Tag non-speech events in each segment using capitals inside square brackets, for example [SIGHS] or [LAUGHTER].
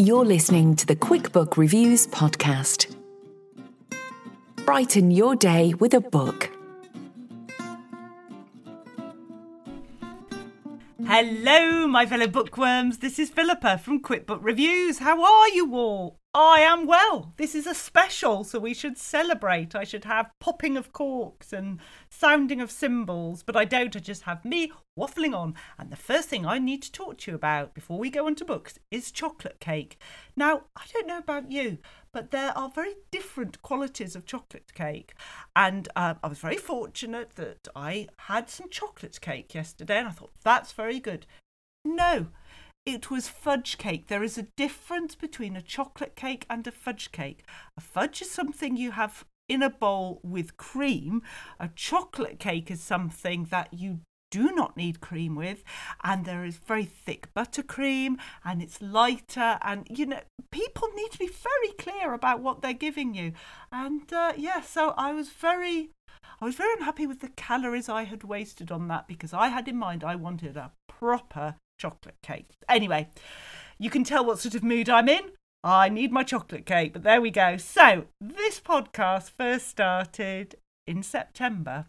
You're listening to the QuickBook Reviews podcast. Brighten your day with a book. Hello, my fellow bookworms. This is Philippa from QuickBook Reviews. How are you all? I am well. This is a special, so we should celebrate. I should have popping of corks and sounding of cymbals, but I don't. I just have me waffling on. And the first thing I need to talk to you about before we go on to books is chocolate cake. Now, I don't know about you, but there are very different qualities of chocolate cake. And uh, I was very fortunate that I had some chocolate cake yesterday, and I thought that's very good. No, it was fudge cake. There is a difference between a chocolate cake and a fudge cake. A fudge is something you have in a bowl with cream. A chocolate cake is something that you do not need cream with and there is very thick buttercream and it's lighter and you know people need to be very clear about what they're giving you and uh, yeah so i was very i was very unhappy with the calories i had wasted on that because i had in mind i wanted a proper chocolate cake. Anyway, you can tell what sort of mood I'm in. I need my chocolate cake, but there we go. So, this podcast first started in September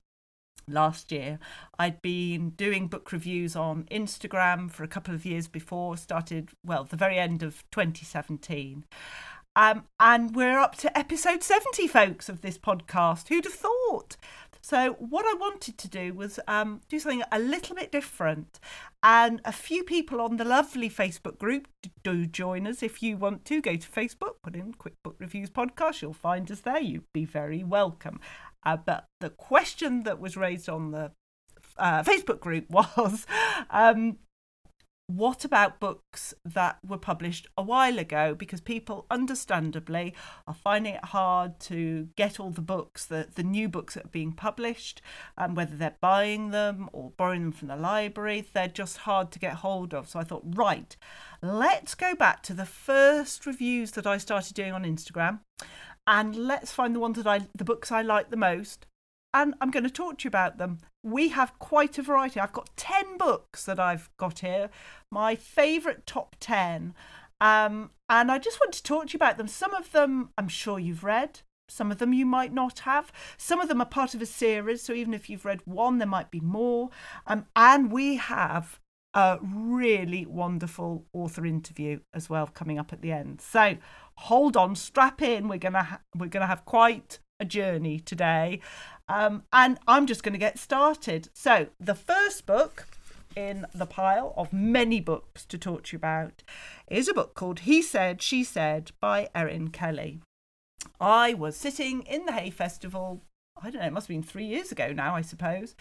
last year. I'd been doing book reviews on Instagram for a couple of years before, started, well, the very end of 2017. Um, and we're up to episode 70, folks, of this podcast. Who'd have thought? So, what I wanted to do was um, do something a little bit different. And a few people on the lovely Facebook group do join us. If you want to, go to Facebook, put in Quick Book Reviews Podcast, you'll find us there. You'd be very welcome. Uh, but the question that was raised on the uh, Facebook group [LAUGHS] was um, what about books that were published a while ago? Because people, understandably, are finding it hard to get all the books, the, the new books that are being published, um, whether they're buying them or borrowing them from the library, they're just hard to get hold of. So I thought, right, let's go back to the first reviews that I started doing on Instagram and let's find the ones that I, the books I like the most and I'm going to talk to you about them. We have quite a variety. I've got 10 books that I've got here, my favourite top 10. Um, and I just want to talk to you about them. Some of them I'm sure you've read, some of them you might not have. Some of them are part of a series, so even if you've read one, there might be more. Um, and we have a really wonderful author interview as well coming up at the end. So hold on, strap in. We're gonna ha- we're gonna have quite a journey today. Um, and I'm just going to get started. So, the first book in the pile of many books to talk to you about is a book called He Said, She Said by Erin Kelly. I was sitting in the Hay Festival, I don't know, it must have been three years ago now, I suppose,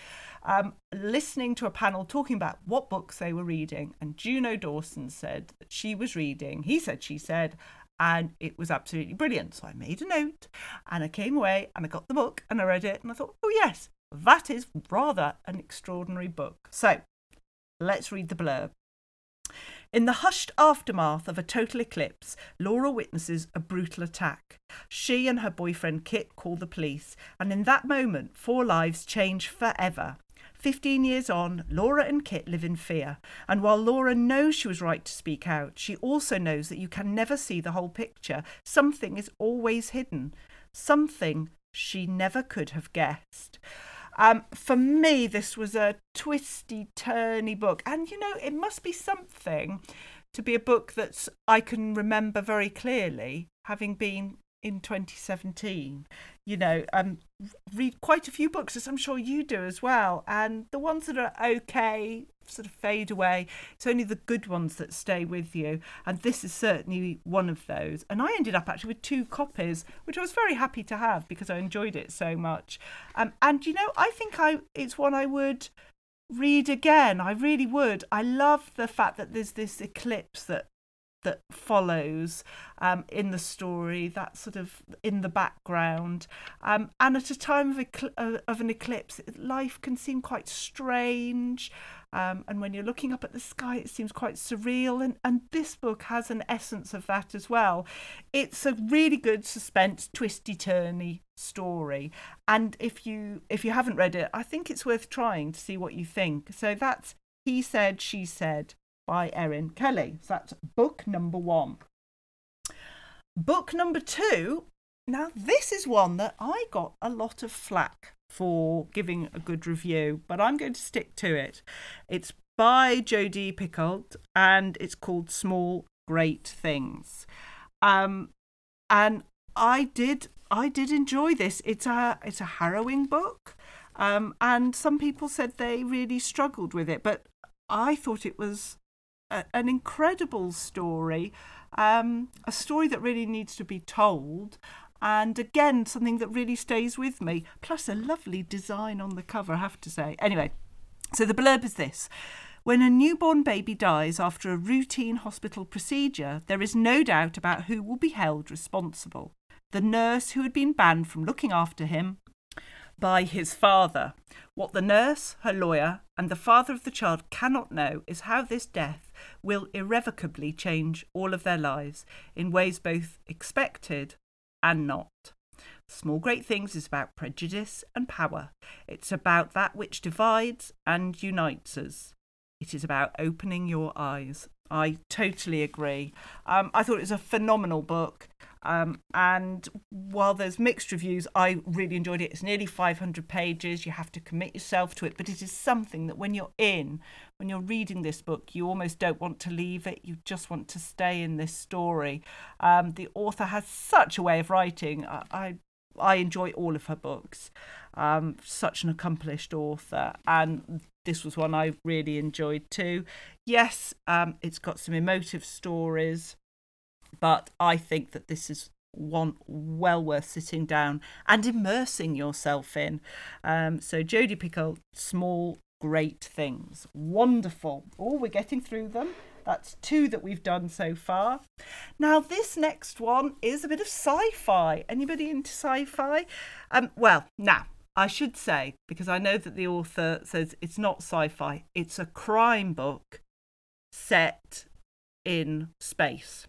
um, listening to a panel talking about what books they were reading. And Juno Dawson said that she was reading, he said, she said, and it was absolutely brilliant. So I made a note and I came away and I got the book and I read it and I thought, oh, yes, that is rather an extraordinary book. So let's read the blurb. In the hushed aftermath of a total eclipse, Laura witnesses a brutal attack. She and her boyfriend Kit call the police, and in that moment, four lives change forever. Fifteen years on, Laura and Kit live in fear. And while Laura knows she was right to speak out, she also knows that you can never see the whole picture. Something is always hidden. Something she never could have guessed. Um, for me, this was a twisty, turny book. And, you know, it must be something to be a book that I can remember very clearly, having been in 2017. You know, um, read quite a few books, as I'm sure you do as well. And the ones that are okay sort of fade away. It's only the good ones that stay with you. And this is certainly one of those. And I ended up actually with two copies, which I was very happy to have because I enjoyed it so much. Um, and, you know, I think I it's one I would read again. I really would. I love the fact that there's this eclipse that that follows um, in the story, that sort of in the background. Um, and at a time of, ecl- of an eclipse, life can seem quite strange. Um, and when you're looking up at the sky, it seems quite surreal. And, and this book has an essence of that as well. It's a really good suspense, twisty turny story. And if you if you haven't read it, I think it's worth trying to see what you think. So that's He Said, She Said by Erin Kelly. So that's book number one. Book number two. Now, this is one that I got a lot of flack for giving a good review, but I'm going to stick to it. It's by Jodi Picoult and it's called Small Great Things. Um, and I did I did enjoy this. It's a it's a harrowing book. Um, and some people said they really struggled with it, but I thought it was an incredible story, um, a story that really needs to be told, and again something that really stays with me. Plus a lovely design on the cover, I have to say. Anyway, so the blurb is this. When a newborn baby dies after a routine hospital procedure, there is no doubt about who will be held responsible. The nurse who had been banned from looking after him by his father. What the nurse, her lawyer, and the father of the child cannot know is how this death will irrevocably change all of their lives in ways both expected and not. Small Great Things is about prejudice and power. It's about that which divides and unites us. It is about opening your eyes. I totally agree. Um, I thought it was a phenomenal book. Um, and while there's mixed reviews, I really enjoyed it. It's nearly 500 pages. You have to commit yourself to it, but it is something that when you're in, when you're reading this book, you almost don't want to leave it. You just want to stay in this story. Um, the author has such a way of writing. I, I, I enjoy all of her books. Um, such an accomplished author, and this was one I really enjoyed too. Yes, um, it's got some emotive stories but I think that this is one well worth sitting down and immersing yourself in. Um, so Jodi Picoult, small great things, wonderful. Oh, we're getting through them. That's two that we've done so far. Now this next one is a bit of sci-fi. Anybody into sci-fi? Um, well, now I should say because I know that the author says it's not sci-fi. It's a crime book set in space.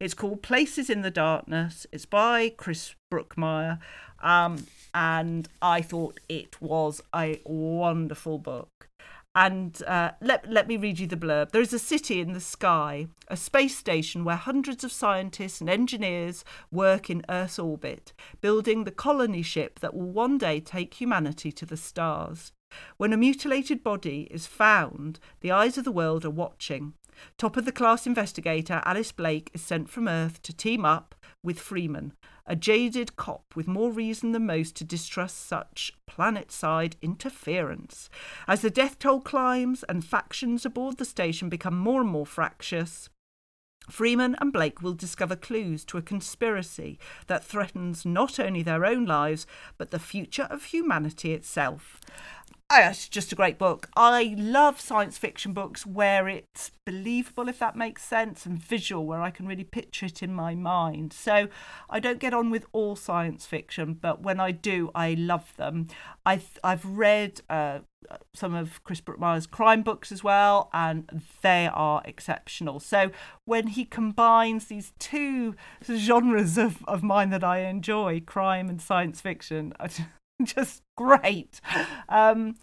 It's called Places in the Darkness. It's by Chris Brookmyre. Um, and I thought it was a wonderful book. And uh, let, let me read you the blurb. There is a city in the sky, a space station where hundreds of scientists and engineers work in Earth's orbit, building the colony ship that will one day take humanity to the stars. When a mutilated body is found, the eyes of the world are watching. Top of the class investigator Alice Blake is sent from Earth to team up with Freeman, a jaded cop with more reason than most to distrust such planet side interference. As the death toll climbs and factions aboard the station become more and more fractious, Freeman and Blake will discover clues to a conspiracy that threatens not only their own lives, but the future of humanity itself. Oh, it's just a great book. I love science fiction books where it's believable, if that makes sense, and visual, where I can really picture it in my mind. So I don't get on with all science fiction, but when I do, I love them. I've, I've read uh, some of Chris Brookmyre's crime books as well, and they are exceptional. So when he combines these two genres of, of mine that I enjoy, crime and science fiction, [LAUGHS] just great. Um,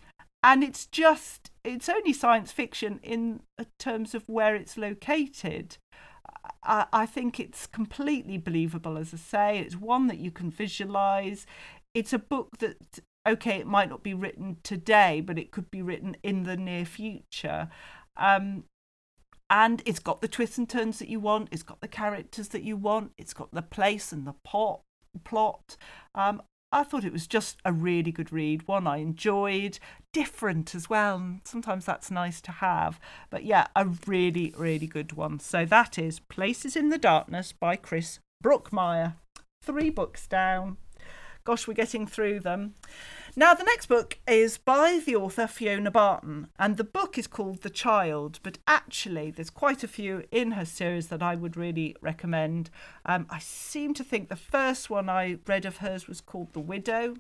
and it's just, it's only science fiction in terms of where it's located. I, I think it's completely believable, as I say. It's one that you can visualize. It's a book that okay, it might not be written today, but it could be written in the near future. Um, and it's got the twists and turns that you want. It's got the characters that you want. It's got the place and the pot, plot. Um, I thought it was just a really good read, one I enjoyed, different as well. Sometimes that's nice to have. But yeah, a really, really good one. So that is Places in the Darkness by Chris Brookmyre. Three books down. Gosh, we're getting through them. Now, the next book is by the author Fiona Barton, and the book is called The Child, but actually, there's quite a few in her series that I would really recommend. Um, I seem to think the first one I read of hers was called The Widow.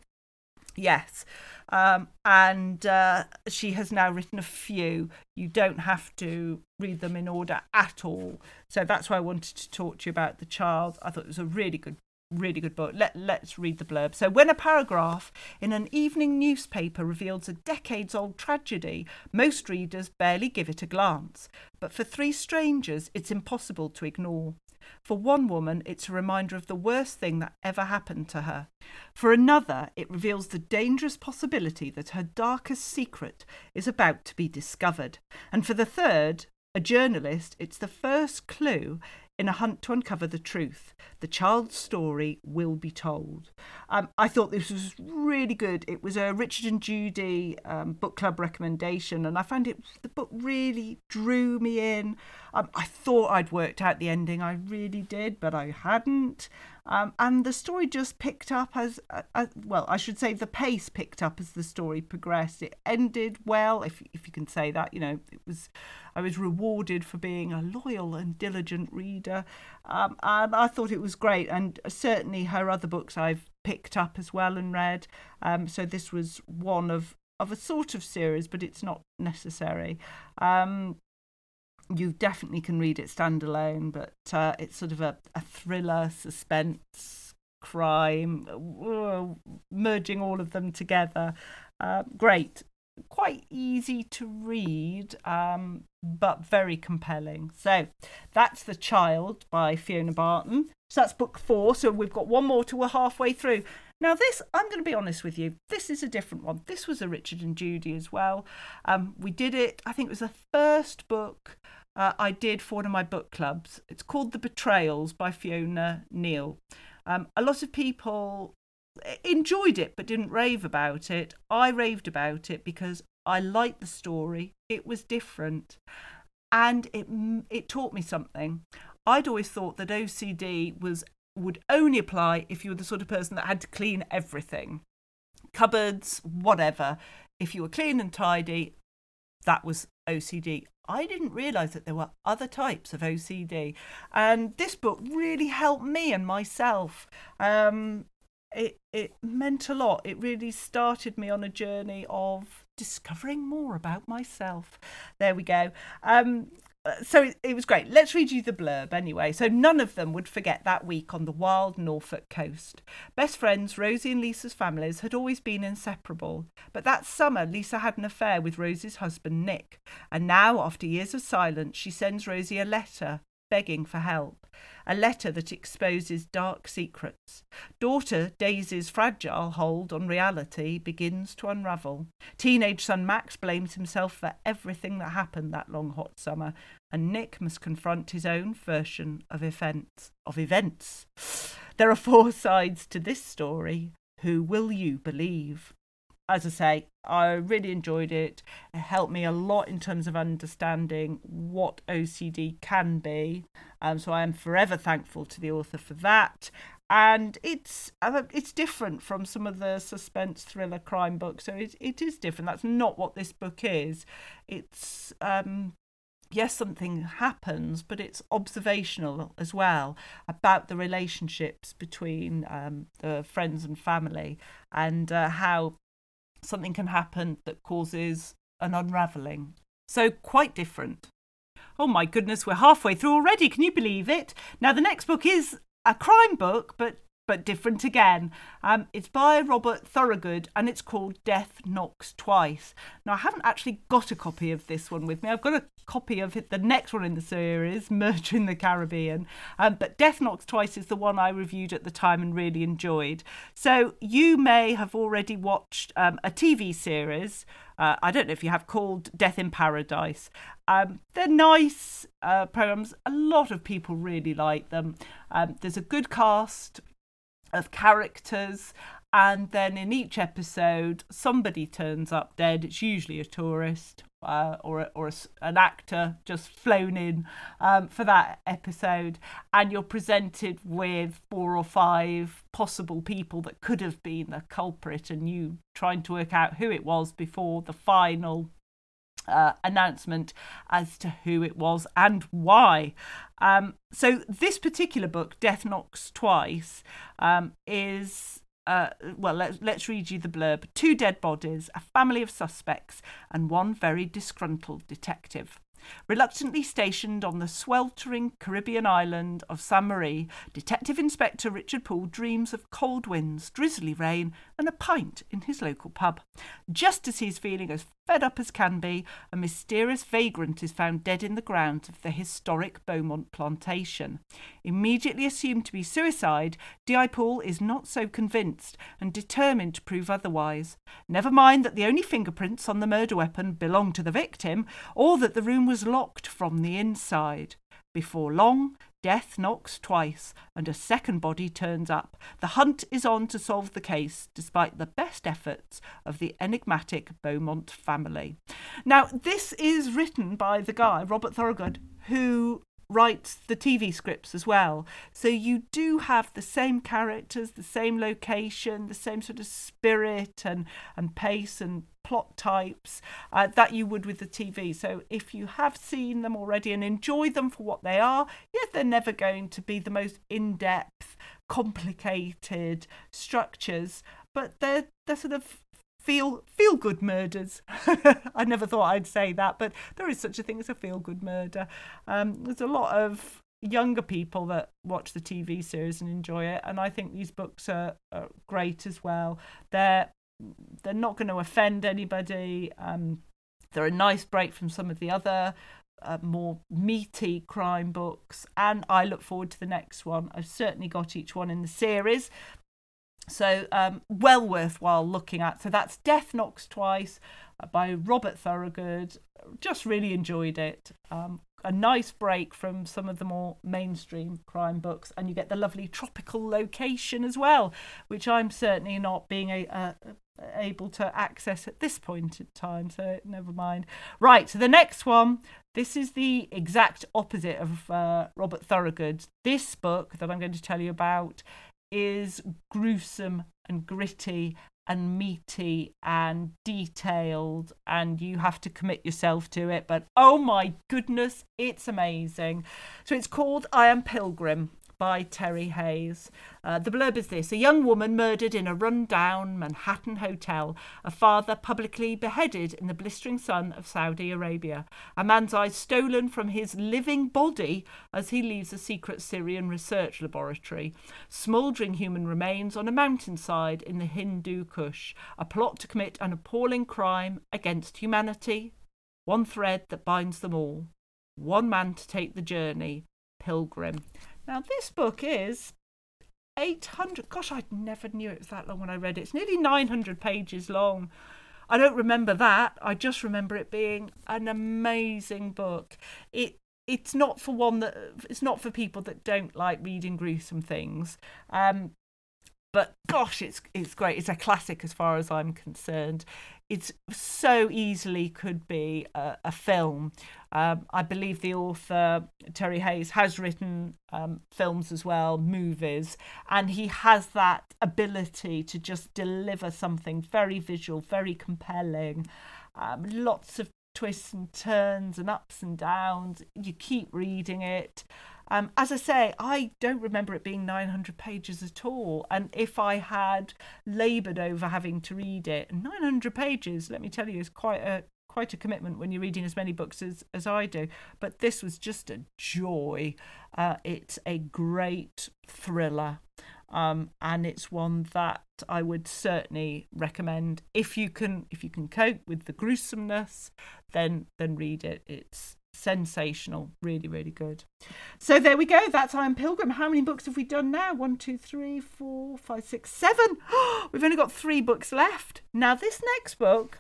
Yes, um, and uh, she has now written a few. You don't have to read them in order at all. So that's why I wanted to talk to you about The Child. I thought it was a really good really good book. Let, let's read the blurb. So, when a paragraph in an evening newspaper reveals a decades old tragedy, most readers barely give it a glance. But for three strangers, it's impossible to ignore. For one woman, it's a reminder of the worst thing that ever happened to her. For another, it reveals the dangerous possibility that her darkest secret is about to be discovered. And for the third, a journalist, it's the first clue in a hunt to uncover the truth. The child's story will be told. Um, I thought this was really good. It was a Richard and Judy um, book club recommendation, and I found it the book really drew me in. Um, I thought I'd worked out the ending, I really did, but I hadn't. Um, and the story just picked up as, uh, uh, well, I should say the pace picked up as the story progressed. It ended well, if, if you can say that. You know, it was I was rewarded for being a loyal and diligent reader. Um, and I thought it was great. And certainly her other books I've picked up as well and read. Um, so this was one of, of a sort of series, but it's not necessary. Um, you definitely can read it standalone, but uh, it's sort of a, a thriller, suspense, crime, uh, merging all of them together. Uh, great. Quite easy to read, um, but very compelling. So that's The Child by Fiona Barton. So that's book four. So we've got one more to we're halfway through. Now, this, I'm going to be honest with you, this is a different one. This was a Richard and Judy as well. Um, we did it, I think it was the first book uh, I did for one of my book clubs. It's called The Betrayals by Fiona Neill. Um, a lot of people enjoyed it but didn't rave about it. I raved about it because I liked the story. It was different, and it it taught me something. I'd always thought that OCD was would only apply if you were the sort of person that had to clean everything, cupboards, whatever. If you were clean and tidy, that was OCD. I didn't realise that there were other types of OCD, and this book really helped me and myself. Um, it it meant a lot. It really started me on a journey of discovering more about myself. There we go. Um, Uh, so it, it, was great. Let's read you the blurb anyway. So none of them would forget that week on the wild Norfolk coast. Best friends, Rosie and Lisa's families had always been inseparable. But that summer, Lisa had an affair with Rosie's husband, Nick. And now, after years of silence, she sends Rosie a letter begging for help, a letter that exposes dark secrets. Daughter Daisy's fragile hold on reality begins to unravel. Teenage son Max blames himself for everything that happened that long hot summer, and Nick must confront his own version of events. Of events. There are four sides to this story. Who will you believe? As I say, I really enjoyed it. It helped me a lot in terms of understanding what OCD can be. Um, so I am forever thankful to the author for that. And it's it's different from some of the suspense thriller crime books. So it, it is different. That's not what this book is. It's um, yes, something happens, but it's observational as well about the relationships between um, the friends and family and uh, how something can happen that causes an unravelling. So, quite different. Oh my goodness, we're halfway through already. Can you believe it? Now, the next book is a crime book, but but different again. Um, it's by Robert Thorogood and it's called Death Knocks Twice. Now, I haven't actually got a copy of this one with me. I've got a copy of it, the next one in the series, [LAUGHS] Murder in the Caribbean. Um, but Death Knocks Twice is the one I reviewed at the time and really enjoyed. So you may have already watched um, a TV series. Uh, I don't know if you have called Death in Paradise. Um, they're nice uh, programs. A lot of people really like them. Um, there's a good cast of characters and then in each episode somebody turns up dead. It's usually a tourist uh, or, or a, an actor just flown in um, for that episode. And you're presented with four or five possible people that could have been the culprit and you trying to work out who it was before the final uh, announcement as to who it was and why. Um, so this particular book, Death Knocks Twice, um, is uh, well, let's, let's read you the blurb. Two dead bodies, a family of suspects, and one very disgruntled detective. Reluctantly stationed on the sweltering Caribbean island of Saint Marie, Detective Inspector Richard Poole dreams of cold winds, drizzly rain, and a pint in his local pub. Just as he is feeling as fed up as can be, a mysterious vagrant is found dead in the grounds of the historic Beaumont plantation. Immediately assumed to be suicide, D.I. Poole is not so convinced and determined to prove otherwise. Never mind that the only fingerprints on the murder weapon belong to the victim, or that the room was locked from the inside. Before long, death knocks twice and a second body turns up. The hunt is on to solve the case, despite the best efforts of the enigmatic Beaumont family. Now, this is written by the guy, Robert Thorogood, who writes the TV scripts as well. So you do have the same characters, the same location, the same sort of spirit and, and pace and plot types uh, that you would with the TV. So if you have seen them already and enjoy them for what they are, yes, they're never going to be the most in depth, complicated structures, but they're, they're sort of feel feel good murders. [LAUGHS] I never thought I'd say that, but there is such a thing as a feel good murder. Um, there's a lot of younger people that watch the TV series and enjoy it, and I think these books are, are great as well. They're they're not going to offend anybody. Um, they're a nice break from some of the other uh, more meaty crime books, and I look forward to the next one. I've certainly got each one in the series, so, um, well worthwhile looking at. So, that's Death Knocks Twice uh, by Robert Thorogood. Just really enjoyed it. Um, a nice break from some of the more mainstream crime books, and you get the lovely tropical location as well, which I'm certainly not being a, a able to access at this point in time. So never mind. Right. So the next one. This is the exact opposite of uh, Robert Thorogood. This book that I'm going to tell you about is gruesome and gritty and meaty and detailed and you have to commit yourself to it but oh my goodness it's amazing. So it's called i am pilgrim by Terry Hayes. Uh, the blurb is this. A young woman murdered in a run-down Manhattan hotel, a father publicly beheaded in the blistering sun of Saudi Arabia, a man's eyes stolen from his living body as he leaves a secret Syrian research laboratory, smouldering human remains on a mountainside in the Hindu Kush, a plot to commit an appalling crime against humanity, one thread that binds them all, one man to take the journey, Pilgrim. Now, this book is 800. Gosh, I never knew it was that long when I read it. It's nearly 900 pages long. I don't remember that. I just remember it being an amazing book. It it's not for one that it's not for people that don't like reading gruesome things. Um, but gosh, it's it's great. It's a classic as far as I'm concerned it so easily could be a, a film. Um, I believe the author Terry Hayes has written um, films as well, movies, and he has that ability to just deliver something very visual, very compelling. Um, lots of twists and turns and ups and downs. You keep reading it. Um, as I say, I don't remember it being 900 pages at all. And if I had laboured over having to read it, 900 pages, let me tell you, is quite a quite a commitment when you're reading as many books as, as I do. But this was just a joy. Uh, it's a great thriller. Um, and it's one that I would certainly recommend if you can if you can cope with the gruesomeness, then then read it. It's sensational, really, really good. So there we go. That's I Am Pilgrim. How many books have we done now? One, two, three, four, five, six, seven. [GASPS] We've only got three books left. Now this next book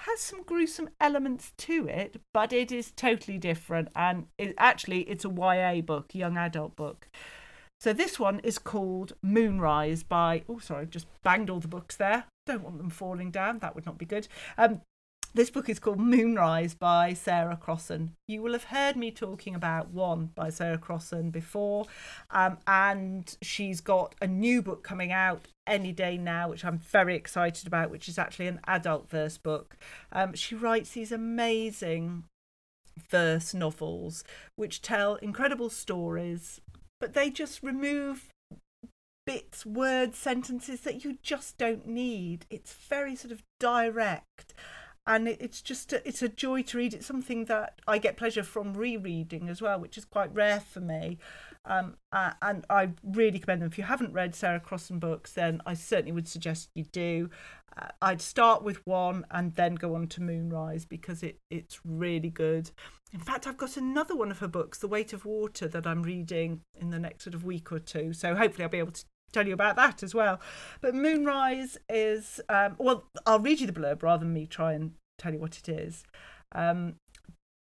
has some gruesome elements to it, but it is totally different. And it, actually, it's a YA book, young adult book. So this one is called Moonrise by. Oh, sorry, I've just banged all the books there. Don't want them falling down. That would not be good. Um, this book is called Moonrise by Sarah Crossan. You will have heard me talking about One by Sarah Crossan before, um, and she's got a new book coming out any day now, which I'm very excited about, which is actually an adult verse book. Um, she writes these amazing verse novels which tell incredible stories, but they just remove bits, words, sentences that you just don't need. It's very sort of direct and it's just a, it's a joy to read. It's something that I get pleasure from rereading as well, which is quite rare for me. Um, uh, and I really commend them. If you haven't read Sarah Crossan books, then I certainly would suggest you do. Uh, I'd start with one and then go on to Moonrise because it it's really good. In fact, I've got another one of her books, The Weight of Water, that I'm reading in the next sort of week or two. So hopefully I'll be able to tell you about that as well. But Moonrise is, um, well, I'll read you the blurb rather than me try and tell you what it is. Um,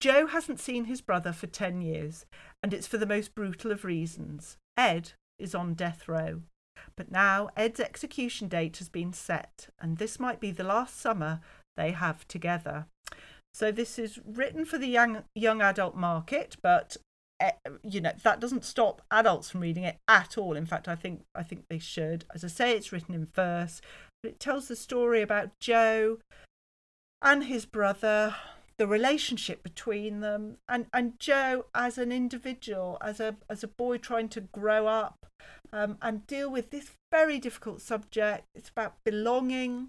Joe hasn't seen his brother for 10 years, and it's for the most brutal of reasons. Ed is on death row. But now Ed's execution date has been set, and this might be the last summer they have together. So this is written for the young young adult market, but you know that doesn't stop adults from reading it at all. In fact, I think I think they should. As I say, it's written in verse, but it tells the story about Joe and his brother, the relationship between them, and, and Joe as an individual, as a as a boy trying to grow up um, and deal with this very difficult subject. It's about belonging,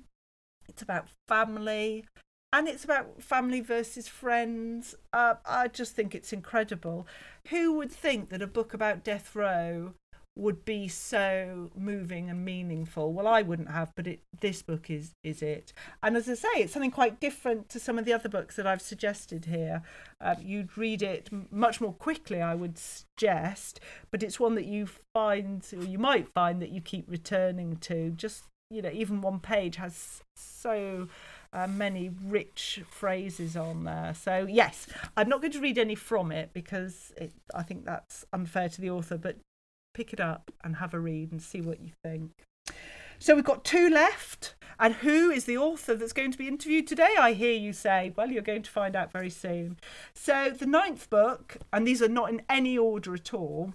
it's about family, and it's about family versus friends. Uh, I just think it's incredible. Who would think that a book about death row would be so moving and meaningful. Well, I wouldn't have, but it, this book is is it. And as I say, it's something quite different to some of the other books that I've suggested here. Uh, you'd read it much more quickly, I would suggest, but it's one that you find, or you might find that you keep returning to. Just you know, even one page has so. Uh, many rich phrases on there. So, yes, I'm not going to read any from it because it, I think that's unfair to the author, but pick it up and have a read and see what you think. So we've got two left. And who is the author that's going to be interviewed today? I hear you say. Well, you're going to find out very soon. So the ninth book, and these are not in any order at all.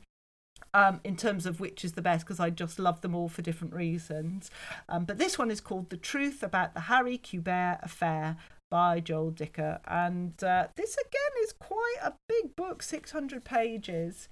Um, in terms of which is the best, because I just love them all for different reasons. Um, but this one is called The Truth About the Harry Quebert Affair by Joel Dicker. And uh, this again is quite a big book, 600 pages.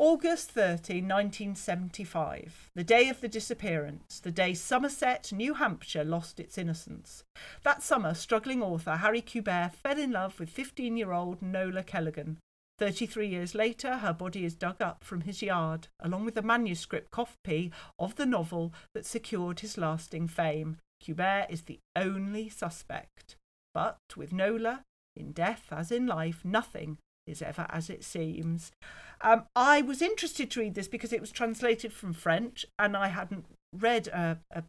August 30, 1975, the day of the disappearance, the day Somerset, New Hampshire lost its innocence. That summer, struggling author Harry Quebert fell in love with 15 year old Nola Kellergan. 33 years later, her body is dug up from his yard, along with the manuscript copy of the novel that secured his lasting fame. Quebert is the only suspect. But with Nola, in death as in life, nothing is ever as it seems. Um, I was interested to read this because it was translated from French, and I hadn't read a, a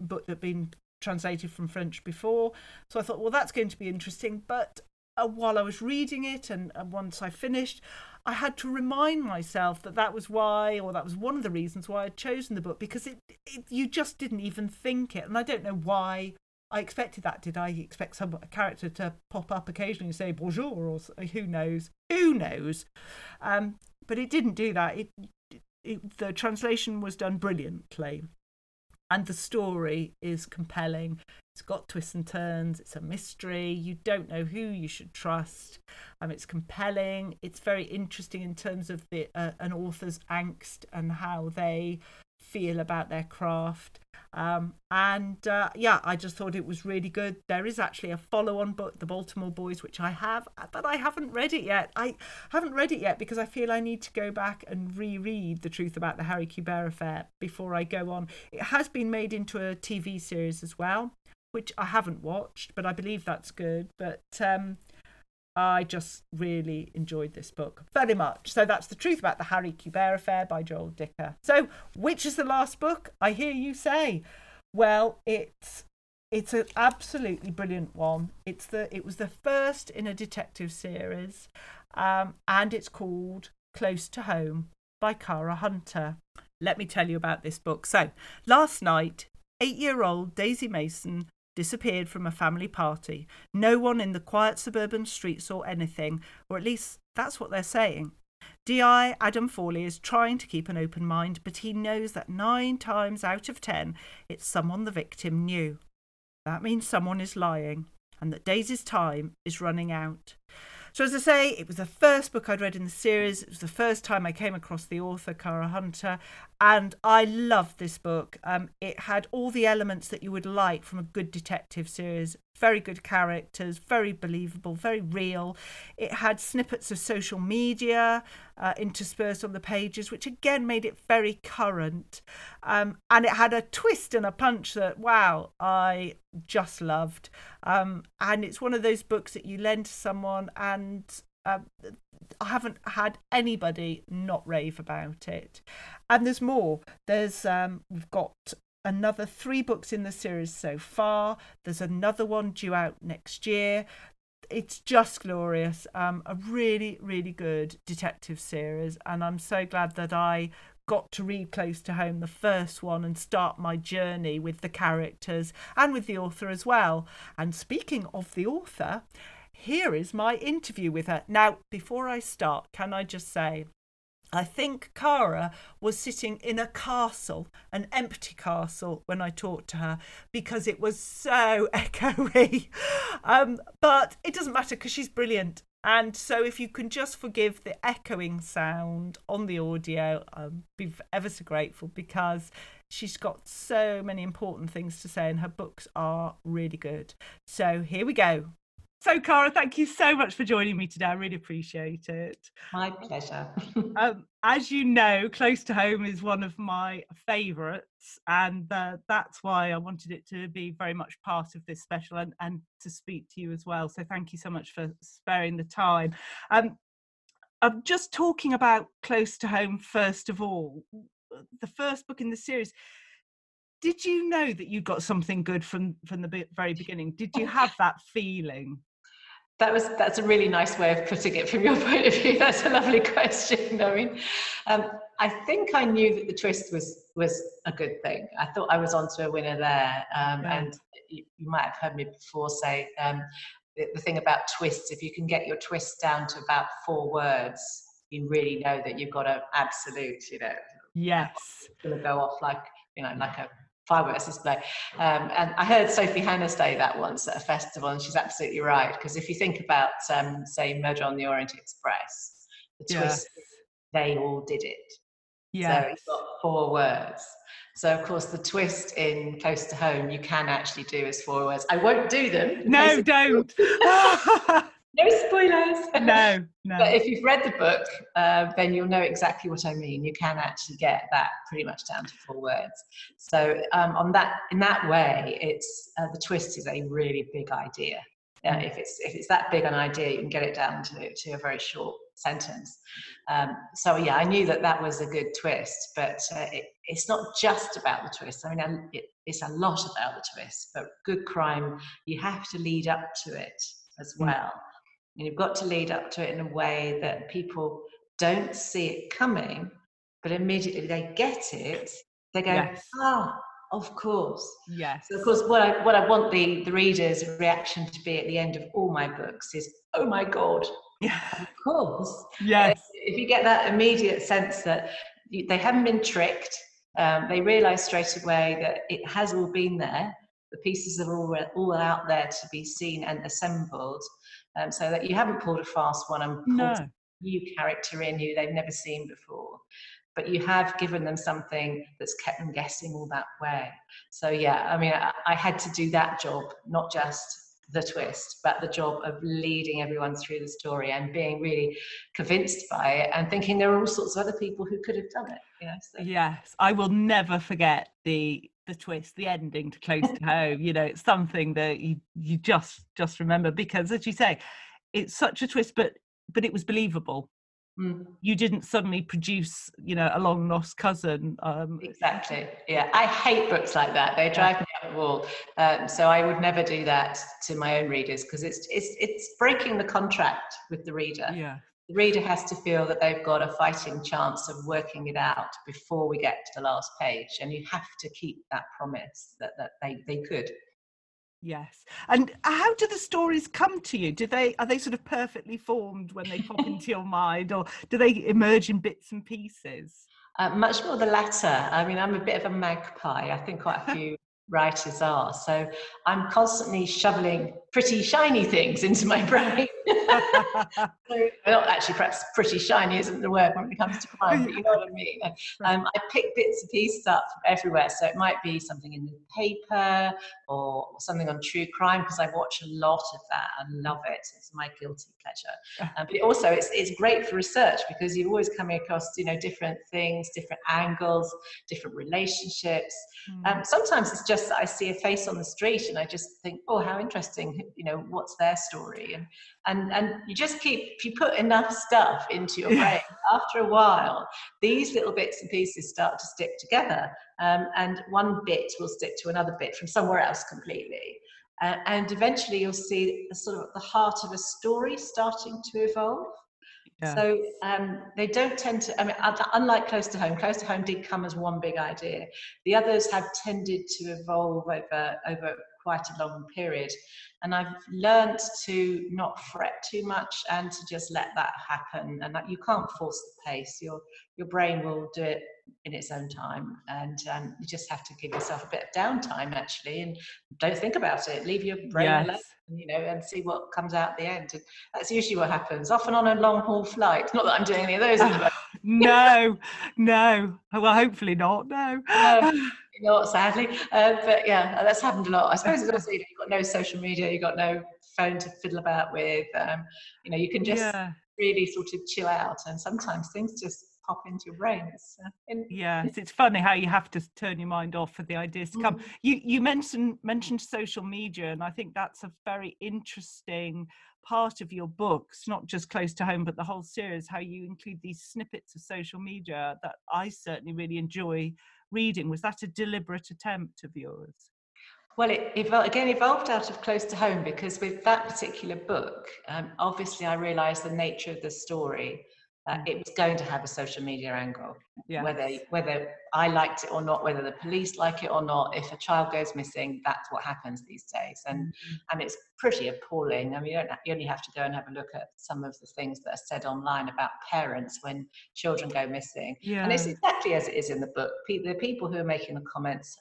book that had been translated from French before. So I thought, well, that's going to be interesting. But uh, while I was reading it, and, and once I finished, I had to remind myself that that was why, or that was one of the reasons why I'd chosen the book, because it, it you just didn't even think it, and I don't know why I expected that. Did I expect some character to pop up occasionally and say bonjour, or who knows? Who knows? Um, but it didn't do that. It, it, the translation was done brilliantly, and the story is compelling. It's got twists and turns. It's a mystery. You don't know who you should trust. Um, it's compelling. It's very interesting in terms of the uh, an author's angst and how they feel about their craft. Um, and uh, yeah, I just thought it was really good. There is actually a follow on book, The Baltimore Boys, which I have, but I haven't read it yet. I haven't read it yet because I feel I need to go back and reread The Truth About the Harry Quebert Affair before I go on. It has been made into a TV series as well, which I haven't watched, but I believe that's good. But um, I just really enjoyed this book very much. So that's The Truth About the Harry Quebert Affair by Joel Dicker. So, which is the last book? I hear you say. Well, it's it's an absolutely brilliant one. It's the it was the first in a detective series, um, and it's called Close to Home by Cara Hunter. Let me tell you about this book. So, last night, eight-year-old Daisy Mason disappeared from a family party. No one in the quiet suburban street saw anything, or at least that's what they're saying. DI Adam Fawley is trying to keep an open mind, but he knows that nine times out of ten it's someone the victim knew. That means someone is lying, and that Daisy's time is running out. So, as I say, it was the first book I'd read in the series. It was the first time I came across the author, Cara Hunter, and I loved this book. Um, it had all the elements that you would like from a good detective series very good characters, very believable, very real. It had snippets of social media uh, interspersed on the pages, which again made it very current. Um, and it had a twist and a punch that, wow, I just loved. Um, and it's one of those books that you lend to someone and um, I haven't had anybody not rave about it. And there's more. There's um, we've got another three books in the series so far. There's another one due out next year. It's just glorious. Um, a really, really good detective series, and I'm so glad that I got to read close to home the first one and start my journey with the characters and with the author as well. And speaking of the author, here is my interview with her. Now, before I start, can I just say I think Cara was sitting in a castle, an empty castle, when I talked to her because it was so [LAUGHS] echoey. Um, but it doesn't matter because she's brilliant. And so, if you can just forgive the echoing sound on the audio, I'll be ever so grateful because she's got so many important things to say, and her books are really good. So, here we go. So, Cara, thank you so much for joining me today. I really appreciate it. My pleasure. [LAUGHS] um, as you know, Close to Home is one of my favourites, and uh, that's why I wanted it to be very much part of this special and, and to speak to you as well. So, thank you so much for sparing the time. Um, I'm just talking about Close to Home first of all. The first book in the series did you know that you got something good from from the very [LAUGHS] beginning did you have that feeling that was that's a really nice way of putting it from your [LAUGHS] point of view. That's a lovely question, I mean, um, I think I knew that the twist was was a good thing. I thought I was onto a winner there, um, yeah. and you, you, might have heard me before say um, the, the, thing about twists. If you can get your twist down to about four words, you really know that you've got an absolute. You know, yes, going to go off like you know like a fireworks display. Um, and I heard Sophie Hannah say that once at a festival, and she's absolutely right. Because if you think about, um, say, Murder on the Orient Express, the twist, they all did it. Yeah. So it's got four words. So of course, the twist in Close to Home, you can actually do as four words. I won't do them. No, don't. [LAUGHS] [LAUGHS] no spoilers. No, [LAUGHS] no. But if you've read the book, uh, then you'll know exactly what I mean. You can actually get that pretty much down to four words. So um, on that, in that way, it's uh, the twist is a really big idea. Uh, if it's if it's that big an idea, you can get it down to to a very short sentence. Um, so yeah, I knew that that was a good twist, but uh, it, it's not just about the twist. I mean, it, it's a lot about the twist. But good crime, you have to lead up to it as mm. well. And you've got to lead up to it in a way that people don't see it coming, but immediately they get it. They go, yes. oh, of course. Yes. So of course, what I what I want the the reader's reaction to be at the end of all my books is, oh my god. Yeah. Of course. Yes. If you get that immediate sense that they haven't been tricked, um, they realise straight away that it has all been there. The pieces are all all out there to be seen and assembled um, so that you haven't pulled a fast one and pulled no. a new character in who they've never seen before. but you have given them something that's kept them guessing all that way. So yeah, I mean, I, I had to do that job, not just the twist, but the job of leading everyone through the story and being really convinced by it and thinking there are all sorts of other people who could have done it. You know, so. Yes, I will never forget the the twist, the ending to Close to Home. You know, it's something that you you just just remember because, as you say, it's such a twist, but but it was believable. Mm. You didn't suddenly produce, you know, a long lost cousin. Um, exactly. Yeah, I hate books like that. They drive me up the wall. Um, so I would never do that to my own readers because it's it's it's breaking the contract with the reader. Yeah. The reader has to feel that they've got a fighting chance of working it out before we get to the last page, and you have to keep that promise that that they they could. Yes. And how do the stories come to you? Do they are they sort of perfectly formed when they pop into your [LAUGHS] mind or do they emerge in bits and pieces? Uh, much more the latter. I mean, I'm a bit of a magpie. I think quite a few [LAUGHS] writers are. So I'm constantly shoveling pretty shiny things into my brain. [LAUGHS] well, actually, perhaps pretty shiny isn't the word when it comes to crime, but you know what I mean. Um, I pick bits and pieces up from everywhere. So it might be something in the paper or something on true crime because I watch a lot of that and love it. It's my guilty pleasure. Um, but also, it's, it's great for research because you're always coming across, you know, different things, different angles, different relationships. Mm. Um, sometimes it's just that I see a face on the street and I just think, oh, how interesting, you know, what's their story? And and and you just keep if you put enough stuff into your brain [LAUGHS] after a while these little bits and pieces start to stick together um, and one bit will stick to another bit from somewhere else completely uh, and eventually you'll see sort of the heart of a story starting to evolve yeah. So um, they don't tend to. I mean, unlike Close to Home, Close to Home did come as one big idea. The others have tended to evolve over over quite a long period. And I've learned to not fret too much and to just let that happen. And that you can't force the pace. Your your brain will do it in its own time, and um, you just have to give yourself a bit of downtime actually, and don't think about it. Leave your brain yes. alone. You know, and see what comes out at the end. And that's usually what happens. Often on a long haul flight. Not that I'm doing any of those. [SIGHS] no, no. Well, hopefully not. No. [SIGHS] Um, [LAUGHS] not sadly. Uh, but yeah, that's happened a lot. I suppose it's also you've got no social media, you've got no phone to fiddle about with. Um, you know, you can just yeah. really sort of chill out, and sometimes things just pop into your brain. It's, uh, in- yes, it's funny how you have to turn your mind off for the ideas to come. Mm. You you mentioned mentioned social media, and I think that's a very interesting part of your books, not just close to home, but the whole series. How you include these snippets of social media that I certainly really enjoy reading. Was that a deliberate attempt of yours? Well, it evol- again evolved out of close to home because with that particular book, um, obviously I realised the nature of the story uh, it was going to have a social media angle. Yes. Whether whether I liked it or not, whether the police like it or not, if a child goes missing, that's what happens these days, and mm-hmm. and it's pretty appalling. I mean, you, you only have to go and have a look at some of the things that are said online about parents when children go missing, yeah. and it's exactly as it is in the book. The people who are making the comments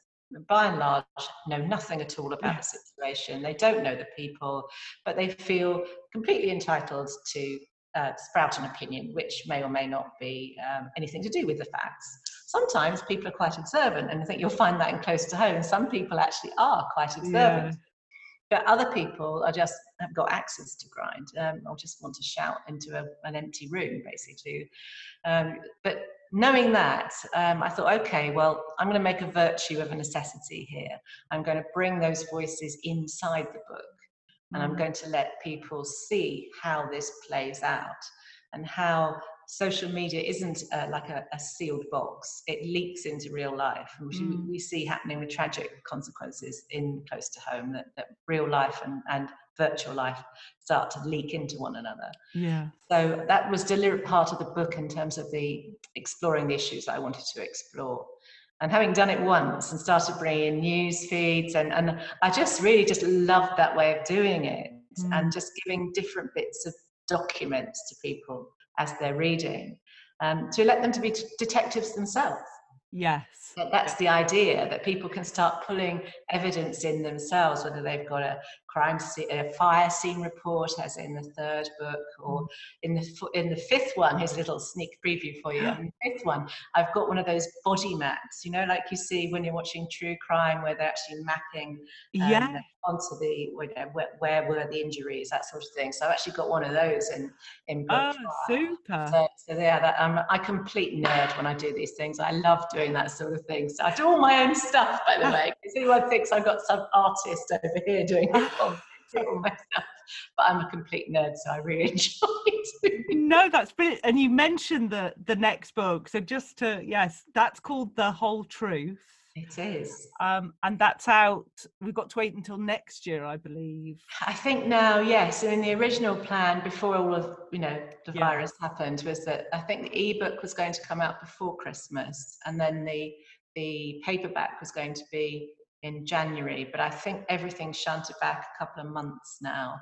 by and large know nothing at all about the situation they don't know the people but they feel completely entitled to uh, sprout an opinion, which may or may not be um, anything to do with the facts. Sometimes people are quite observant, and I think you'll find that in close to home. Some people actually are quite observant. Yeah. But other people are just have got axes to grind, um, or just want to shout into a, an empty room, basically. Um, but knowing that, um, I thought, okay, well, I'm going to make a virtue of a necessity here. I'm going to bring those voices inside the book and I'm mm. going to let people see how this plays out and how social media isn't uh, like a, a, sealed box. It leaks into real life, which mm. we see happening with tragic consequences in close to home, that, that real life and, and virtual life start to leak into one another. Yeah. So that was deliberate part of the book in terms of the exploring the issues that I wanted to explore and having done it once and started bringing in news feeds and, and i just really just loved that way of doing it mm. and just giving different bits of documents to people as they're reading um, to let them to be t- detectives themselves yes that's the idea that people can start pulling evidence in themselves whether they've got a crime scene, a fire scene report, as in the third book, or Mm. in the in the fifth one. Here's a little sneak preview for you. In the [GASPS] fifth one, I've got one of those body maps, you know, like you see when you're watching true crime, where they're actually mapping um, yeah. onto the you know, where, where were the injuries, that sort of thing. So I've actually got one of those in in book Oh, five. super. So, so yeah, that, I'm a complete nerd when I do these things. I love doing that sort of thing. So I do all my own stuff, by the [LAUGHS] way. If anyone thinks I've got some artist over here doing [LAUGHS] it all, do all my stuff, but I'm a complete nerd, so I really [LAUGHS] enjoy it. No, that's brilliant. And you mentioned the the next book. So just to yes, that's called The Whole Truth. It is. Um, and that's out. We've got to wait until next year, I believe. I think now, yes. I mean, the original plan before all of you know the Yeah. virus happened was that I think the ebook was going to come out before Christmas, and then the the paperback was going to be in January. But I think everything's shunted back a couple of months now.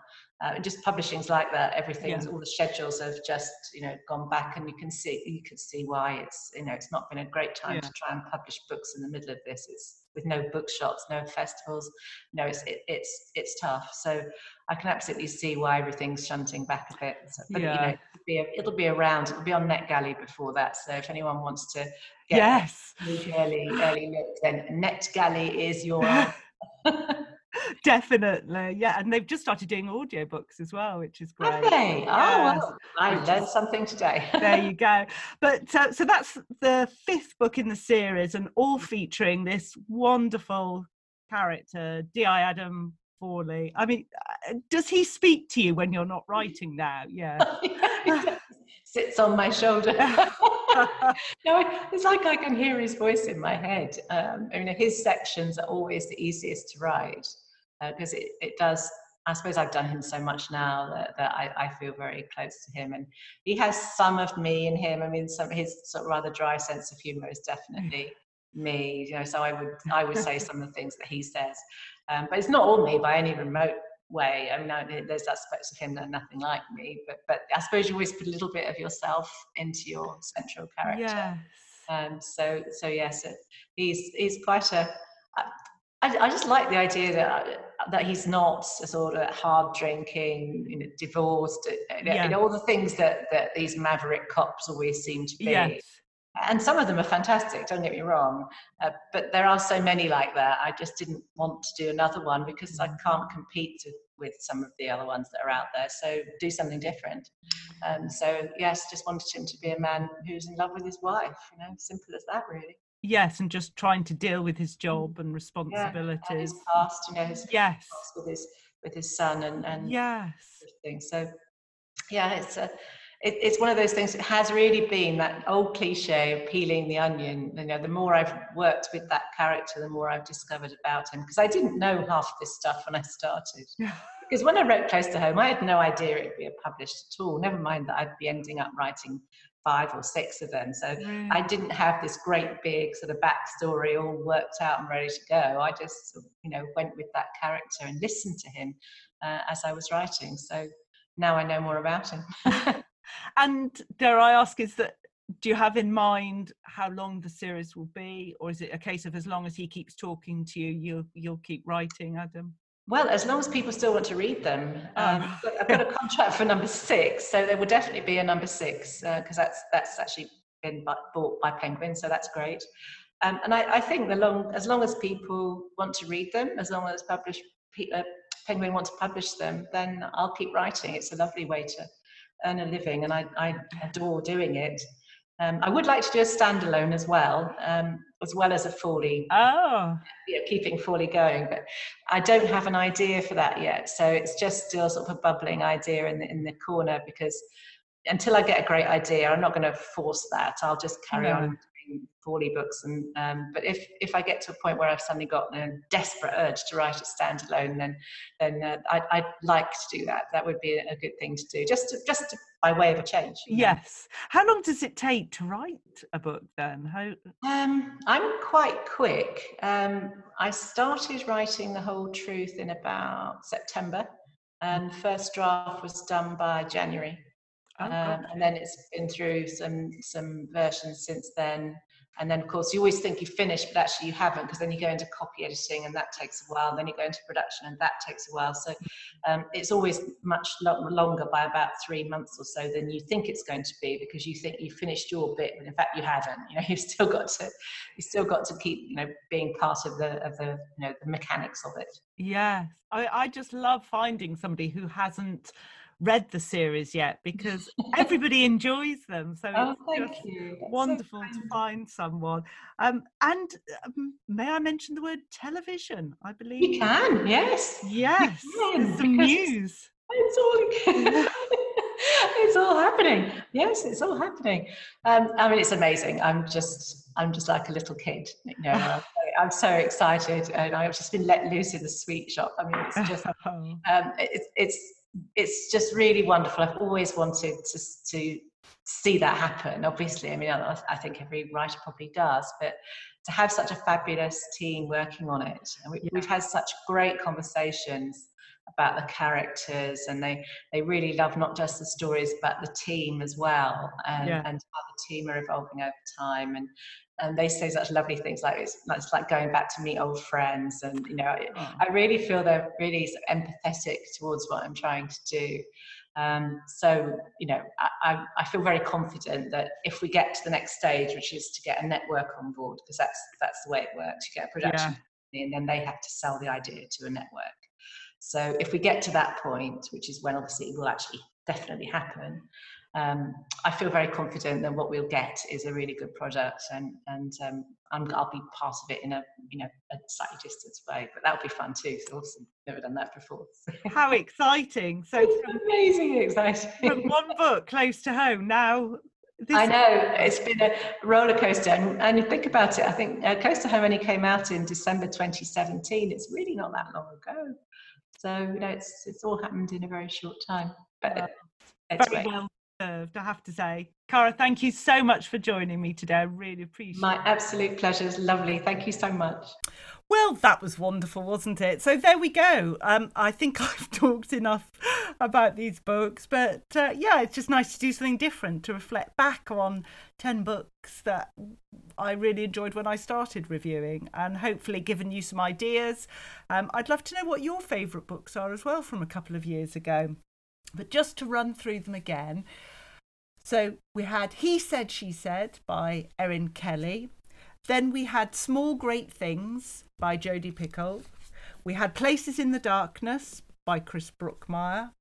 Uh, and just publishing's like that. Everything's Yeah. all the schedules have just you know gone back, and you can see you can see why it's you know it's not been a great time Yeah. to try and publish books in the middle of this. It's with no bookshops, no festivals. No, it's it, it's it's tough. So I can absolutely see why everything's shunting back a bit. So, but you Yeah. know, it'll be, it'll be around. It'll be on NetGalley before that. So if anyone wants to get Yes, early early look, then NetGalley is your. [LAUGHS] [LAUGHS] definitely. Yeah, and they've just started doing audiobooks as well, which is great. Have they? Oh, well, I which learned is- something today. [LAUGHS] there you go. But uh, so that's the fifth book in the series, and all featuring this wonderful character, DI Adam Fawley. I mean, uh, does he speak to you when you're not writing now? Yeah. [LAUGHS] Sits on my shoulder. [LAUGHS] no, it's like I can hear his voice in my head. Um, I mean, his sections are always the easiest to write because it, it does. I suppose I've done him so much now that, that I, I feel very close to him, and he has some of me in him. I mean, some his sort of rather dry sense of humour is definitely [LAUGHS] me. You know, so I would I would say [LAUGHS] some of the things that he says, um, but it's not all me by any remote way. I mean, I- there's aspects of him that are nothing like me, but but I suppose you always put a little bit of yourself into your central character. yes. Um, so so yes, it, he's he's quite a. I, I just like the idea that that he's not a sort of hard drinking, you know, divorced, uh, you know, all the things that that these maverick cops always seem to be. Yes. And some of them are fantastic. Don't get me wrong, uh, but there are so many like that. I just didn't want to do another one because I can't compete to, with some of the other ones that are out there. So do something different. Um, so yes, just wanted him to be a man who's in love with his wife. You know, simple as that, really. Yes, and just trying to deal with his job mm. and responsibilities Yeah, and his past, you know, his Yes. past with his with his son and and Yes. everything. So yeah, it's a. It, it's one of those things. It has really been that old cliche of peeling the onion. You know, the more I've worked with that character, the more I've discovered about him. Because I didn't know half this stuff when I started. [LAUGHS] Because when I wrote Close to Home, I had no idea it'd be published at all. Never mind that I'd be ending up writing five or six of them. So? I didn't have this great big sort of backstory all worked out and ready to go. I just, you know, went with that character and listened to him uh, as I was writing. So now I know more about him. [LAUGHS] And dare I ask, is that do you have in mind how long the series will be, or is it a case of as long as he keeps talking to you, you'll you'll keep writing, Adam? Well, as long as people still want to read them, um, Oh. I've got a contract for number six, so there will definitely be a number six because that's that's actually been bought by Penguin, so that's great. Um, and I, I think the long, as long as people want to read them, as long as publish, uh, Penguin want to publish them, then I'll keep writing. It's a lovely way to earn a living, and I, I adore doing it. Um, I would like to do a standalone as well, um, as well as a Fawley, Oh, you know, keeping Fawley going. But I don't have an idea for that yet, so it's just still sort of a bubbling idea in the in the corner because until I get a great idea, I'm not going to force that. I'll just carry No. on Fawley books, and um, but if if I get to a point where I've suddenly got a desperate urge to write a standalone, then then uh, I, I'd like to do that. That would be a good thing to do, just to, just to, by way of a change. you know. yes. How long does it take to write a book then? How? Um, I'm quite quick. Um, I started writing the whole truth in about September, and first draft was done by January. Oh, um, and then it's been through some some versions since then. And then of course you always think you've finished but actually you haven't because then you go into copy editing and that takes a while. Then you go into production and that takes a while. So um, it's always much lo- longer by about three months or so than you think it's going to be because you think you've finished your bit but in fact you haven't. You know [LAUGHS] you've still got to you still got to keep you know being part of the of the you know the mechanics of it. Yes. I, I just love finding somebody who hasn't read the series yet because [LAUGHS] everybody enjoys them. So oh, it's wonderful so to find someone. Um, and um, may I mention the word television? I believe you can. Yes. Yes. Can, some news. It's all. [LAUGHS] it's all happening. Yes, it's all happening. Um, I mean, it's amazing. I'm just, I'm just like a little kid. You know, [LAUGHS] I'm so excited, and I've just been let loose in the sweet shop. I mean, it's just, um, it's, it's it's just really wonderful. I've always wanted to, to see that happen. Obviously, I mean, I, I, think every writer probably does, but to have such a fabulous team working on it, and we, have had such great conversations about the characters, and they they really love not just the stories but the team as well, and, yeah. and how the team are evolving over time, and and they say such lovely things like it's, it's like going back to meet old friends and you know oh. i really feel they're really empathetic towards what i'm trying to do um, so you know I, I, feel very confident that if we get to the next stage which is to get a network on board because that's that's the way it works you get a production yeah. and then they have to sell the idea to a network so if we get to that point which is when obviously it will actually definitely happen um, I feel very confident that what we'll get is a really good product, and and um, i will be part of it in a you know a slightly distant way. But that'll be fun too. So awesome, never done that before. [LAUGHS] How exciting! So amazing exciting. From one book close to home now. I know it's been a roller coaster, and, and you think about it. I think uh, Close to Home only came out in December 2017. It's really not that long ago, so you know it's it's all happened in a very short time. But uh, it's very great. well served, I have to say. Cara, thank you so much for joining me today. I really appreciate My it. My absolute pleasure. It's lovely. Thank you so much. Well, that was wonderful, wasn't it? So there we go. Um, I think [LAUGHS] I've talked enough about these books, but uh, yeah, it's just nice to do something different to reflect back on 10 books that I really enjoyed when I started reviewing and hopefully given you some ideas. Um, I'd love to know what your favourite books are as well from a couple of years ago. But just to run through them again. So we had He Said, She Said by Erin Kelly. Then we had Small Great Things by Jodi Picoult. We had Places in the Darkness by Chris Brookmyre.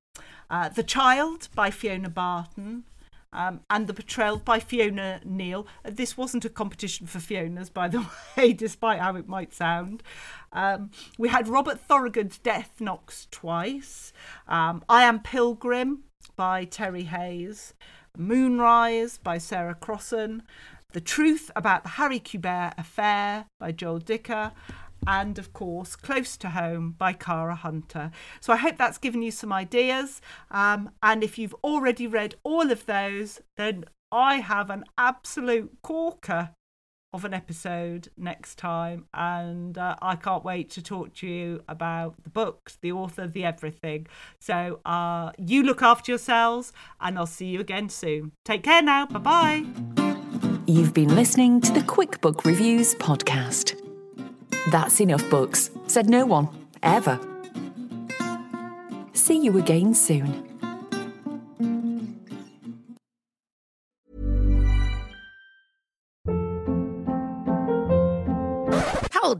Uh, the Child by Fiona Barton um, and The Betrayal by Fiona Neill. This wasn't a competition for Fiona's, by the [LAUGHS] way, despite how it might sound. Um, we had Robert Thorogood's Death Knocks Twice, um, I Am Pilgrim by Terry Hayes, Moonrise by Sarah Crossan, The Truth About the Harry Quebert Affair by Joel Dicker, and of course Close to Home by Cara Hunter. So I hope that's given you some ideas. Um, and if you've already read all of those, then I have an absolute corker of an episode next time, and uh, I can't wait to talk to you about the books, the author, the everything. So uh, you look after yourselves, and I'll see you again soon. Take care now. Bye bye. You've been listening to the Quick Book Reviews podcast. That's enough books, said no one, ever. See you again soon.